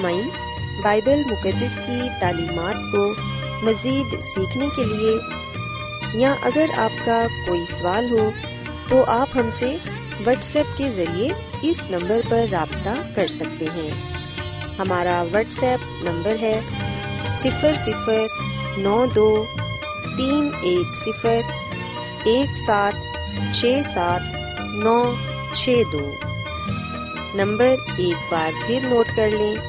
सामाइन Bible मुकद्दस की तालीमात को मज़ीद सीखने के लिए, या अगर आपका कोई सवाल हो तो आप हमसे व्हाट्सएप के ज़रिए इस नंबर पर राब्ता कर सकते हैं। हमारा व्हाट्सएप नंबर है सिफर सिफर नौ दो तीन एक सिफर एक सात छ सात नौ छ दो। नंबर एक बार फिर नोट कर लें।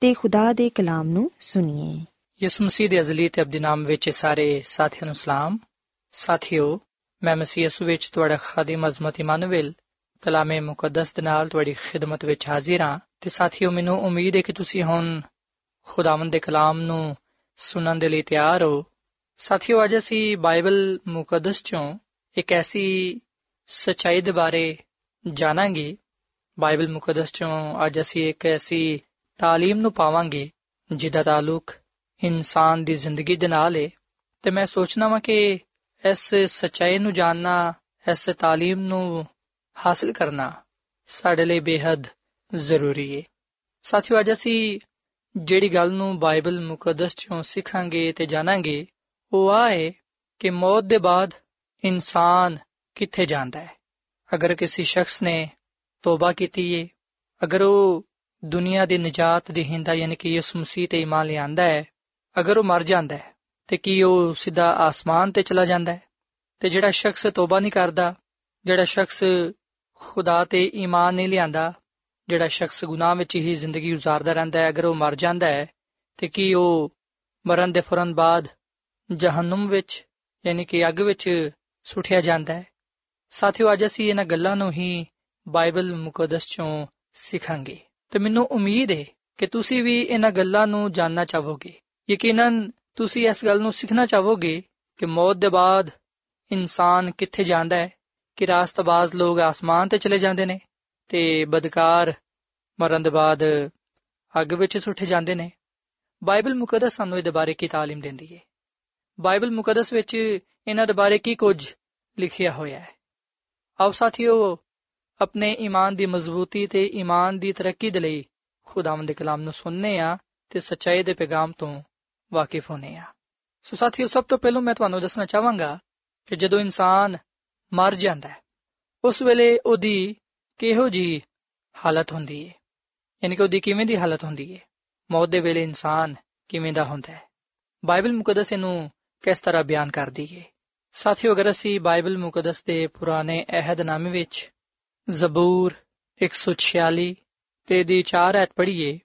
ਤੇ ਖੁਦਾ ਦੇ ਕਲਾਮ ਨੂੰ ਸੁਣੀਏ। ਯਿਸੂ ਮਸੀਹ ਦੇ ਅਜ਼ਲੀ ਤੇ ਅਬਦੀ ਨਾਮ ਵਿੱਚ ਸਾਰੇ ਸਾਥੀਆਂ ਨੂੰ ਸਲਾਮ। ਸਾਥਿਓ, ਮੈਂ ਮਸੀਹ ਯਿਸੂ ਵਿੱਚ ਤੁਹਾਡਾ ਖਾਦਮ ਅਜ਼ਮਤ ਇਮਾਨੁਅਲ, ਕਲਾਮੇ ਮੁਕੱਦਸ ਦੇ ਨਾਲ ਤੁਹਾਡੀ ਖਿਦਮਤ ਵਿੱਚ ਹਾਜ਼ਰ ਹਾਂ ਤੇ ਸਾਥੀਓ, ਮੈਨੂੰ ਉਮੀਦ ਹੈ ਕਿ ਤੁਸੀਂ ਹੁਣ ਖੁਦਾਵੰਦ ਦੇ ਕਲਾਮ ਨੂੰ ਸੁਣਨ ਦੇ ਲਈ ਤਿਆਰ ਹੋ। ਸਾਥੀਓ, ਅੱਜ ਅਸੀਂ ਬਾਈਬਲ ਮੁਕੱਦਸ ਚੋਂ ਇੱਕ ਐਸੀ ਸਚਾਈ ਦੇ ਬਾਰੇ ਜਾਣਾਂਗੇ। ਬਾਈਬਲ ਮੁਕੱਦਸ ਚੋਂ ਅੱਜ ਅਸੀਂ ਇੱਕ ਐਸੀ تعلیم ਨੂੰ ਪਾਵਾਂਗੇ, ਜਿਹਦਾ ਤਾਲੁਕ ਇਨਸਾਨ ਦੀ ਜ਼ਿੰਦਗੀ ਦੇ ਨਾਲ ਹੈ ਤੇ ਮੈਂ ਸੋਚਣਾ ਵਾਂ ਕਿ ਇਸ ਸਚਾਈ ਨੂੰ ਜਾਣਨਾ, ਇਸ تعلیم ਨੂੰ ਹਾਸਲ ਕਰਨਾ ਸਾਡੇ ਲਈ ਬੇहद ਜ਼ਰੂਰੀ ਹੈ ਸਾਥੀਓ, ਅੱਜ ਅਸੀਂ ਜਿਹੜੀ ਗੱਲ ਨੂੰ ਬਾਈਬਲ ਮੁਕੱਦਸ ਚੋਂ ਸਿੱਖਾਂਗੇ ਤੇ ਜਾਣਾਂਗੇ, ਉਹ ਆਏ ਕਿ ਮੌਤ ਦੇ ਬਾਅਦ ਇਨਸਾਨ ਕਿੱਥੇ ਜਾਂਦਾ ਹੈ। ਅਗਰ ਕਿਸੇ ਸ਼ਖਸ ਨੇ ਤੋਬਾ ਕੀਤੀ ਹੈ ਅਗਰ ਉਹ ਦੁਨੀਆ ਦੇ ਨਜਾਤ ਦੇ ਹਿੰਦਾ ਯਾਨੀ ਕਿ ਯਿਸੂ ਮਸੀਹ ਤੇ ਇਮਾਨ ਲਿਆਂਦਾ ਹੈ, ਅਗਰ ਉਹ ਮਰ ਜਾਂਦਾ ਹੈ, ਤੇ ਕੀ ਉਹ ਸਿੱਧਾ ਆਸਮਾਨ ਤੇ ਚਲਾ ਜਾਂਦਾ ਹੈ? ਤੇ ਜਿਹੜਾ ਸ਼ਖਸ ਤੋਬਾ ਨਹੀਂ ਕਰਦਾ, ਜਿਹੜਾ ਸ਼ਖਸ ਖੁਦਾ ਤੇ ਈਮਾਨ ਨਹੀਂ ਲਿਆਂਦਾ, ਜਿਹੜਾ ਸ਼ਖਸ ਗੁਨਾਹ ਵਿੱਚ ਹੀ ਜ਼ਿੰਦਗੀ گزارਦਾ ਰਹਿੰਦਾ ਹੈ, ਅਗਰ ਉਹ ਮਰ ਜਾਂਦਾ ਹੈ, ਤੇ ਕੀ ਉਹ ਮਰਨ ਦੇ ਫੌਰਨ ਬਾਅਦ ਜਹਨਮ ਵਿੱਚ ਯਾਨੀ ਕਿ ਅੱਗ ਵਿੱਚ ਸੁੱਟਿਆ ਜਾਂਦਾ ਹੈ? ਸਾਥੀਓ, ਅੱਜ ਅਸੀਂ ਇਹਨਾਂ ਗੱਲਾਂ ਨੂੰ ਹੀ ਬਾਈਬਲ ਮੁਕੱਦਸ ਚੋਂ ਸਿੱਖਾਂਗੇ। ਤੇ ਮੈਨੂੰ ਉਮੀਦ ਹੈ ਕਿ ਤੁਸੀਂ ਵੀ ਇਹਨਾਂ ਗੱਲਾਂ ਨੂੰ ਜਾਨਣਾ ਚਾਹੋਗੇ ਯਕੀਨਨ ਤੁਸੀਂ ਇਸ ਗੱਲ ਨੂੰ ਸਿੱਖਣਾ ਚਾਹੋਗੇ ਕਿ ਮੌਤ ਦੇ ਬਾਅਦ ਇਨਸਾਨ ਕਿੱਥੇ ਜਾਂਦਾ ਹੈ ਕਿ ਰਾਸਤਬਾਜ਼ ਲੋਕ ਆਸਮਾਨ ਤੇ ਚਲੇ ਜਾਂਦੇ ਨੇ ਤੇ ਬਦਕਾਰ ਮਰਨ ਦੇ ਬਾਅਦ ਅੱਗ ਵਿੱਚ ਸੁੱਟੇ ਜਾਂਦੇ ਨੇ ਬਾਈਬਲ ਮੁਕੱਦਸ ਸਾਨੂੰ ਇਹਦੇ ਬਾਰੇ ਕੀ تعلیم ਦਿੰਦੀ ਹੈ ਬਾਈਬਲ ਮੁਕੱਦਸ ਵਿੱਚ ਇਹਨਾਂ ਦੇ ਬਾਰੇ ਕੀ ਕੁਝ ਲਿਖਿਆ ਹੋਇਆ ਹੈ ਆਓ ਸਾਥੀਓ ਆਪਣੇ ਈਮਾਨ ਦੀ ਮਜ਼ਬੂਤੀ ਤੇ ਈਮਾਨ ਦੀ ਤਰੱਕੀ ਦੇ ਲਈ ਖੁਦਾਵੰਦ ਦੇ ਕਲਾਮ ਨੂੰ ਸੁਣਨੇ ਆ ਤੇ ਸੱਚਾਈ ਦੇ ਪੈਗਾਮ ਤੋਂ ਵਾਕਿਫ ਹੋਣੇ ਆ। ਸੋ ਸਾਥੀਓ, ਸਭ ਤੋਂ ਪਹਿਲਾਂ ਮੈਂ ਤੁਹਾਨੂੰ ਦੱਸਣਾ ਚਾਹਾਂਗਾ ਕਿ ਜਦੋਂ ਇਨਸਾਨ ਮਰ ਜਾਂਦਾ ਹੈ, ਉਸ ਵੇਲੇ ਉਹਦੀ ਕਿਹੋ ਜੀ ਹਾਲਤ ਹੁੰਦੀ ਹੈ ਯਾਨੀ ਕਿ ਉਹਦੀ ਕਿਵੇਂ ਦੀ ਹਾਲਤ ਹੁੰਦੀ ਹੈ ਮੌਤ ਦੇ ਵੇਲੇ ਇਨਸਾਨ ਕਿਵੇਂ ਦਾ ਹੁੰਦਾ ਹੈ? ਬਾਈਬਲ ਮੁਕੱਦਸ ਇਹਨੂੰ ਕਿਸ ਤਰ੍ਹਾਂ ਬਿਆਨ ਕਰਦੀ ਹੈ ਸਾਥੀਓ, ਅਗਰ ਅਸੀਂ ਬਾਈਬਲ ਮੁਕੱਦਸ ਦੇ ਪੁਰਾਣੇ ਅਹਿਦਨਾਮੇ ਵਿੱਚ ਜ਼ਬੂਰ 146 ਤੇ ਦੀ 4 ਐਤ ਪੜ੍ਹੀਏ,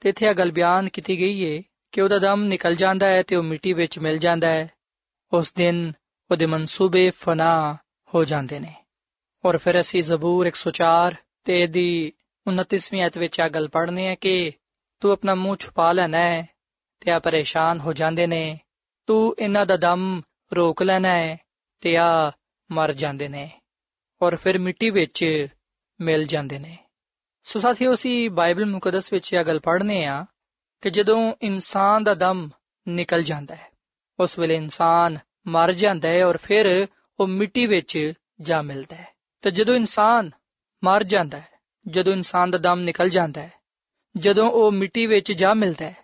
ਤੇ ਇੱਥੇ ਇਹ ਗੱਲ ਬਿਆਨ ਕੀਤੀ ਗਈ ਹੈ ਕਿ ਉਹਦਾ ਦਮ ਨਿਕਲ ਜਾਂਦਾ ਹੈ ਤੇ ਉਹ ਮਿੱਟੀ ਵਿੱਚ ਮਿਲ ਜਾਂਦਾ ਹੈ। ਉਸ ਦਿਨ ਉਹਦੇ ਮਨਸੂਬੇ ਫਨਾ ਹੋ ਜਾਂਦੇ ਨੇ। ਔਰ ਫਿਰ ਅਸੀਂ ਜ਼ਬੂਰ 104 ਤੇ ਦੀ 29ਵੀਂ ਐਤ ਵਿੱਚ ਇਹ ਗੱਲ ਪੜ੍ਹਨੀ ਹੈ ਕਿ ਤੂੰ ਆਪਣਾ ਮੂੰਹ ਛੁਪਾ ਲੈਣਾ ਹੈ ਤੇ ਆ ਪਰੇਸ਼ਾਨ ਹੋ ਜਾਂਦੇ ਨੇ। ਤੂੰ ਇਹਨਾਂ ਦਾ ਦਮ ਰੋਕ ਲੈਣਾ ਹੈ ਤੇ ਆ ਮਰ ਜਾਂਦੇ ਨੇ। ਔਰ ਫਿਰ ਮਿੱਟੀ ਵਿੱਚ ਮਿਲ ਜਾਂਦੇ ਨੇ। ਸੋ ਸਾਥੀਓ, ਅਸੀਂ ਬਾਈਬਲ ਮੁਕੱਦਸ ਵਿੱਚ ਇਹ ਗੱਲ ਪੜ੍ਹਨੇ ਆ ਕਿ ਜਦੋਂ ਇਨਸਾਨ ਦਾ ਦਮ ਨਿਕਲ ਜਾਂਦਾ ਹੈ, ਉਸ ਵੇਲੇ ਇਨਸਾਨ ਮਰ ਜਾਂਦਾ ਹੈ ਔਰ ਫਿਰ ਉਹ ਮਿੱਟੀ ਵਿੱਚ ਜਾ ਮਿਲਦਾ ਹੈ। ਤੇ ਜਦੋਂ ਇਨਸਾਨ ਮਰ ਜਾਂਦਾ ਹੈ, ਜਦੋਂ ਇਨਸਾਨ ਦਾ ਦਮ ਨਿਕਲ ਜਾਂਦਾ ਹੈ, ਜਦੋਂ ਉਹ ਮਿੱਟੀ ਵਿੱਚ ਜਾ ਮਿਲਦਾ ਹੈ,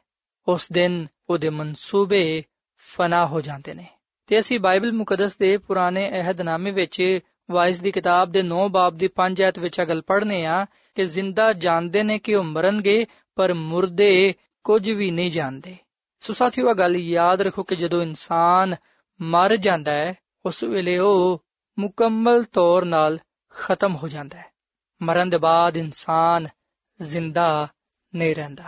ਉਸ ਦਿਨ ਉਹਦੇ ਮਨਸੂਬੇ ਫਨਾ ਹੋ ਜਾਂਦੇ ਨੇ। ਤੇ ਅਸੀਂ ਬਾਈਬਲ ਮੁਕੱਦਸ ਦੇ ਪੁਰਾਣੇ ਅਹਿਦਨਾਮੇ ਵਿੱਚ ਵਾਇਸ ਦੀ ਕਿਤਾਬ ਦੇ 9 ਬਾਬ ਦੀ 5 ਐਤ ਵਿੱਚ ਗੱਲ ਪੜ੍ਹਨੇ ਆ ਕਿ ਜ਼ਿੰਦਾ ਜਾਣਦੇ ਨੇ ਕਿ ਉਹ ਮਰਨਗੇ, ਪਰ ਮੁਰਦੇ ਕੁਝ ਵੀ ਨਹੀਂ ਜਾਣਦੇ। ਸੋ ਸਾਥੀਓ, ਇਹ ਗੱਲ ਯਾਦ ਰੱਖੋ ਕਿ ਜਦੋਂ ਇਨਸਾਨ ਮਰ ਜਾਂਦਾ ਹੈ, ਉਸ ਵੇਲੇ ਉਹ ਮੁਕੰਮਲ ਤੌਰ ਨਾਲ ਖਤਮ ਹੋ ਜਾਂਦਾ ਹੈ। ਮਰਨ ਦੇ ਬਾਅਦ ਇਨਸਾਨ ਜ਼ਿੰਦਾ ਨਹੀਂ ਰਹਿੰਦਾ।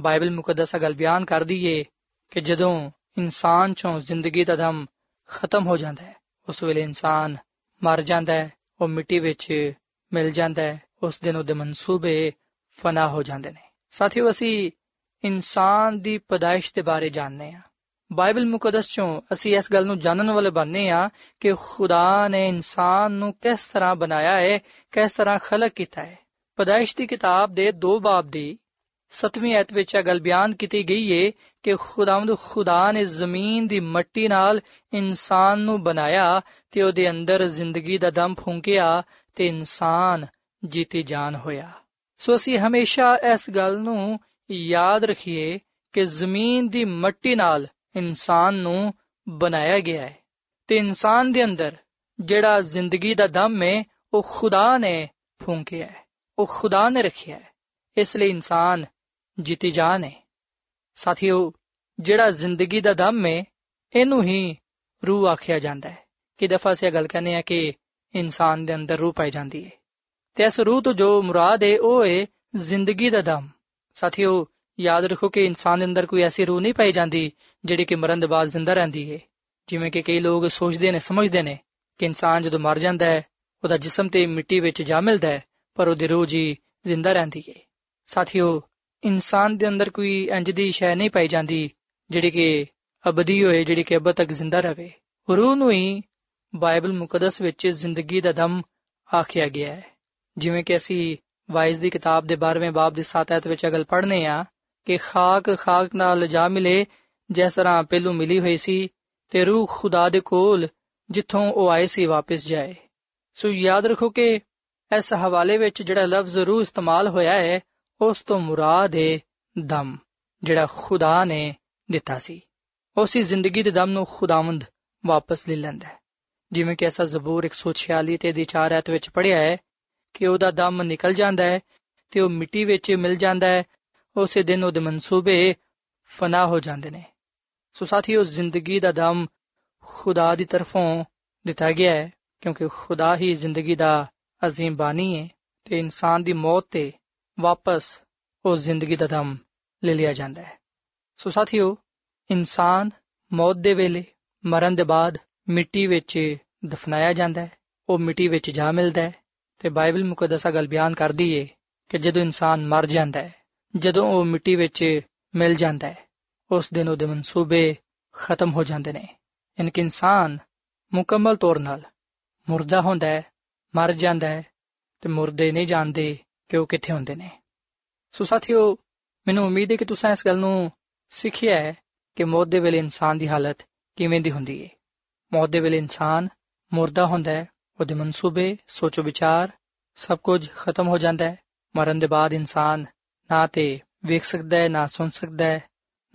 ਬਾਈਬਲ ਮੁਕੱਦਸ ਗੱਲ ਬਿਆਨ ਕਰਦੀ ਏ ਕਿ ਜਦੋਂ ਇਨਸਾਨ ਚੋਂ ਜ਼ਿੰਦਗੀ ਦਾ ਦਮ ਖਤਮ ਹੋ ਜਾਂਦਾ ਹੈ, ਉਸ ਵੇਲੇ ਇਨਸਾਨ ਮਰ ਜਾਂਦਾ ਹੈ, ਉਹ ਮਿੱਟੀ ਵਿੱਚ ਮਿਲ ਜਾਂਦਾ ਹੈ, ਉਸ ਦਿਨ ਉਹਦੇ ਮਨਸੂਬੇ ਫਨਾ ਹੋ ਜਾਂਦੇ ਨੇ। ਸਾਥੀਓ, ਅਸੀਂ ਇਨਸਾਨ ਦੀ ਪਦਾਇਸ਼ ਦੇ ਬਾਰੇ ਜਾਣਦੇ ਹਾਂ। ਬਾਈਬਲ ਮੁਕੱਦਸ ਚੋਂ ਅਸੀਂ ਇਸ ਗੱਲ ਨੂੰ ਜਾਣਨ ਵਾਲੇ ਬਣਨੇ ਆ ਕਿ ਖੁਦਾ ਨੇ ਇਨਸਾਨ ਨੂੰ ਕਿਸ ਤਰ੍ਹਾਂ ਬਣਾਇਆ ਹੈ, ਕਿਸ ਤਰ੍ਹਾਂ ਖਲਕ ਕੀਤਾ ਹੈ। ਪਦਾਇਸ਼ ਦੀ ਕਿਤਾਬ ਦੇ 2 ਬਾਬ ਦੀ 7ਵੀਂ ਐਤ ਵਿੱਚ ਇਹ ਗੱਲ ਬਿਆਨ ਕੀਤੀ ਗਈ ਹੈ ਕਿ ਖੁਦਾਵੰਦ ਖੁਦਾ ਨੇ ਜ਼ਮੀਨ ਦੀ ਮਿੱਟੀ ਨਾਲ ਇਨਸਾਨ ਨੂੰ ਬਣਾਇਆ ਤੇ ਉਹਦੇ ਅੰਦਰ ਜ਼ਿੰਦਗੀ ਦਾ ਦਮ ਫੂੰਕਿਆ ਤੇ ਇਨਸਾਨ ਜੀਤੀ ਜਾਨ ਹੋਇਆ। ਸੋ ਅਸੀਂ ਹਮੇਸ਼ਾ ਇਸ ਗੱਲ ਨੂੰ ਯਾਦ ਰੱਖੀਏ ਕਿ ਜ਼ਮੀਨ ਦੀ ਮਿੱਟੀ ਨਾਲ ਇਨਸਾਨ ਨੂੰ ਬਣਾਇਆ ਗਿਆ ਹੈ ਤੇ ਇਨਸਾਨ ਦੇ ਅੰਦਰ ਜਿਹੜਾ ਜ਼ਿੰਦਗੀ ਦਾ ਦਮ ਹੈ ਉਹ ਖੁਦਾ ਨੇ ਫੂੰਕਿਆ ਹੈ, ਉਹ ਖੁਦਾ ਨੇ ਰੱਖਿਆ ਹੈ। ਇਸ ਲਈ ਇਨਸਾਨ ਜੀਤੀ ਜਾਨ ਹੈ ਸਾਥੀਓ, ਜਿਹੜਾ ਜ਼ਿੰਦਗੀ ਦਾ ਦਮ ਹੈ ਇਹਨੂੰ ਹੀ ਰੂਹ ਆਖਿਆ ਜਾਂਦਾ ਹੈ ਕਿ ਦਫਾ ਸੇ ਗੱਲ ਕਰਨੇ ਆ ਕਿ ਇਨਸਾਨ ਦੇ ਅੰਦਰ ਰੂਹ ਪਾਈ ਜਾਂਦੀ ਹੈ ਤੇ ਇਸ ਰੂਹ ਤੋਂ ਜੋ ਮੁਰਾਦ ਹੈ ਉਹ ਹੈ ਜ਼ਿੰਦਗੀ ਦਾ ਦਮ। ਸਾਥੀਓ, ਯਾਦ ਰੱਖੋ ਕਿ ਇਨਸਾਨ ਦੇ ਅੰਦਰ ਕੋਈ ਐਸੀ ਰੂਹ ਨਹੀਂ ਪਾਈ ਜਾਂਦੀ ਜਿਹੜੀ ਕਿ ਮਰਨ ਦੇ ਬਾਅਦ ਜ਼ਿੰਦਾ ਰਹਿੰਦੀ ਹੈ ਜਿਵੇਂ ਕਿ ਕਈ ਲੋਕ ਸੋਚਦੇ ਨੇ, ਸਮਝਦੇ ਨੇ ਕਿ ਇਨਸਾਨ ਜਦੋਂ ਮਰ ਜਾਂਦਾ ਹੈ ਉਹਦਾ ਜਿਸਮ ਤੇ ਮਿੱਟੀ ਵਿੱਚ ਜਾ ਮਿਲਦਾ ਹੈ ਪਰ ਉਹਦੀ ਰੂਹ ਜੀ ਜ਼ਿੰਦਾ ਰਹਿੰਦੀ ਹੈ ਸਾਥੀਓ ਇਨਸਾਨ ਦੇ ਅੰਦਰ ਕੋਈ ਇੰਜ ਦੀ ਸ਼ੈ ਨਹੀਂ ਪਾਈ ਜਾਂਦੀ, ਜਿਹੜੀ ਕਿ ਅਬਦੀ ਹੋਏ, ਜਿਹੜੀ ਕਿ ਅਬਦ ਤੱਕ ਜ਼ਿੰਦਾ ਰਹੇ। ਰੂਹ ਨੂੰ ਹੀ ਬਾਈਬਲ ਮੁਕੱਦਸ ਵਿੱਚ ਜ਼ਿੰਦਗੀ ਦਾ ਦਮ ਆਖਿਆ ਗਿਆ ਹੈ। ਜਿਵੇਂ ਕਿ ਅਸੀਂ ਵਾਇਸ ਦੀ ਕਿਤਾਬ ਦੇ 12ਵੇਂ ਬਾਬ ਦੇ 7 ਐਤ ਵਿੱਚ ਅਗਲ ਪੜ੍ਹਨੇ ਆ ਕਿ ਖਾਕ ਖਾਕ ਨਾਲ ਜਾ ਮਿਲੇ, ਜਿਸ ਤਰ੍ਹਾਂ ਪਹਿਲੂ ਮਿਲੀ ਹੋਈ ਸੀ, ਤੇ ਰੂਹ ਖੁਦਾ ਦੇ ਕੋਲ ਜਿੱਥੋਂ ਉਹ ਆਏ ਸੀ ਵਾਪਸ ਜਾਏ। ਸੋ ਯਾਦ ਰੱਖੋ ਕਿ ਇਸ ਹਵਾਲੇ ਵਿੱਚ ਜਿਹੜਾ ਲਫ਼ਜ਼ ਰੂਹ ਇਸਤੇਮਾਲ ਹੋਇਆ ਹੈ ਉਸ ਤੋਂ ਮੁਰਾਦ ਹੈ ਦਮ, ਜਿਹੜਾ ਖੁਦਾ ਨੇ ਦਿੱਤਾ ਸੀ। ਉਸੇ ਜ਼ਿੰਦਗੀ ਦੇ ਦਮ ਨੂੰ ਖੁਦਾਵੰਦ ਵਾਪਸ ਲੈ ਲੈਂਦਾ ਹੈ। ਜਿਵੇਂ ਕਿ ਐਸਾ ਜ਼ਬੂਰ 146 ਤੇ ਦੀ 4 ਐਤ ਵਿੱਚ ਪੜਿਆ ਹੈ ਕਿ ਉਹਦਾ ਦਮ ਨਿਕਲ ਜਾਂਦਾ ਹੈ ਤੇ ਉਹ ਮਿੱਟੀ ਵਿੱਚ ਮਿਲ ਜਾਂਦਾ ਹੈ, ਉਸੇ ਦਿਨ ਉਹਦੇ ਮਨਸੂਬੇ ਫਨਾ ਹੋ ਜਾਂਦੇ ਨੇ। ਸੋ ਸਾਥੀਓ ਜ਼ਿੰਦਗੀ ਦਾ ਦਮ ਖੁਦਾ ਦੀ ਤਰਫੋਂ ਦਿੱਤਾ ਗਿਆ ਹੈ ਕਿਉਂਕਿ ਖੁਦਾ ਹੀ ਜ਼ਿੰਦਗੀ ਦਾ ਅਜ਼ੀਮ ਬਾਨੀ ਹੈ ਤੇ ਇਨਸਾਨ ਦੀ ਮੌਤ ਤੇ ਵਾਪਸ ਉਹ ਜ਼ਿੰਦਗੀ ਦਾ ਦਮ ਲੈ ਲਿਆ ਜਾਂਦਾ ਹੈ। ਸੋ ਸਾਥੀਓ, ਇਨਸਾਨ ਮੌਤ ਦੇ ਵੇਲੇ ਮਰਨ ਦੇ ਬਾਅਦ ਮਿੱਟੀ ਵਿੱਚ ਦਫਨਾਇਆ ਜਾਂਦਾ ਹੈ। ਉਹ ਮਿੱਟੀ ਵਿੱਚ ਜਾ ਮਿਲਦਾ ਹੈ ਤੇ ਬਾਈਬਲ ਮੁਕੱਦਸਾ ਗੱਲ ਬਿਆਨ ਕਰਦੀ ਏ ਕਿ ਜਦੋਂ ਇਨਸਾਨ ਮਰ ਜਾਂਦਾ ਹੈ, ਜਦੋਂ ਉਹ ਮਿੱਟੀ ਵਿੱਚ ਮਿਲ ਜਾਂਦਾ ਹੈ, ਉਸ ਦਿਨ ਉਹਦੇ ਮਨਸੂਬੇ ਖਤਮ ਹੋ ਜਾਂਦੇ ਨੇ। ਯਾਨੀ ਕਿ ਇਨਸਾਨ ਮੁਕੰਮਲ ਤੌਰ 'ਤੇ ਮੁਰਦਾ ਹੁੰਦਾ ਹੈ, ਮਰ ਜਾਂਦਾ ਹੈ ਤੇ ਮੁਰਦੇ ਨਹੀਂ ਜਾਣਦੇ ਕਿ ਉਹ ਕਿੱਥੇ ਹੁੰਦੇ ਨੇ। ਸੋ ਸਾਥੀਓ, ਮੈਨੂੰ ਉਮੀਦ ਹੈ ਕਿ ਤੁਸੀਂ ਇਸ ਗੱਲ ਨੂੰ ਸਿੱਖਿਆ ਹੈ ਕਿ ਮੌਤ ਦੇ ਵੇਲੇ ਇਨਸਾਨ ਦੀ ਹਾਲਤ ਕਿਵੇਂ ਦੀ ਹੁੰਦੀ ਹੈ। ਮੌਤ ਦੇ ਵੇਲੇ ਇਨਸਾਨ ਮੁਰਦਾ ਹੁੰਦਾ ਹੈ, ਉਹਦੇ ਮਨਸੂਬੇ, ਸੋਚੋ ਵਿਚਾਰ ਸਭ ਕੁਝ ਖਤਮ ਹੋ ਜਾਂਦਾ ਹੈ। ਮਰਨ ਦੇ ਬਾਅਦ ਇਨਸਾਨ ਨਾ ਤੇ ਵੇਖ ਸਕਦਾ ਹੈ, ਨਾ ਸੁਣ ਸਕਦਾ ਹੈ,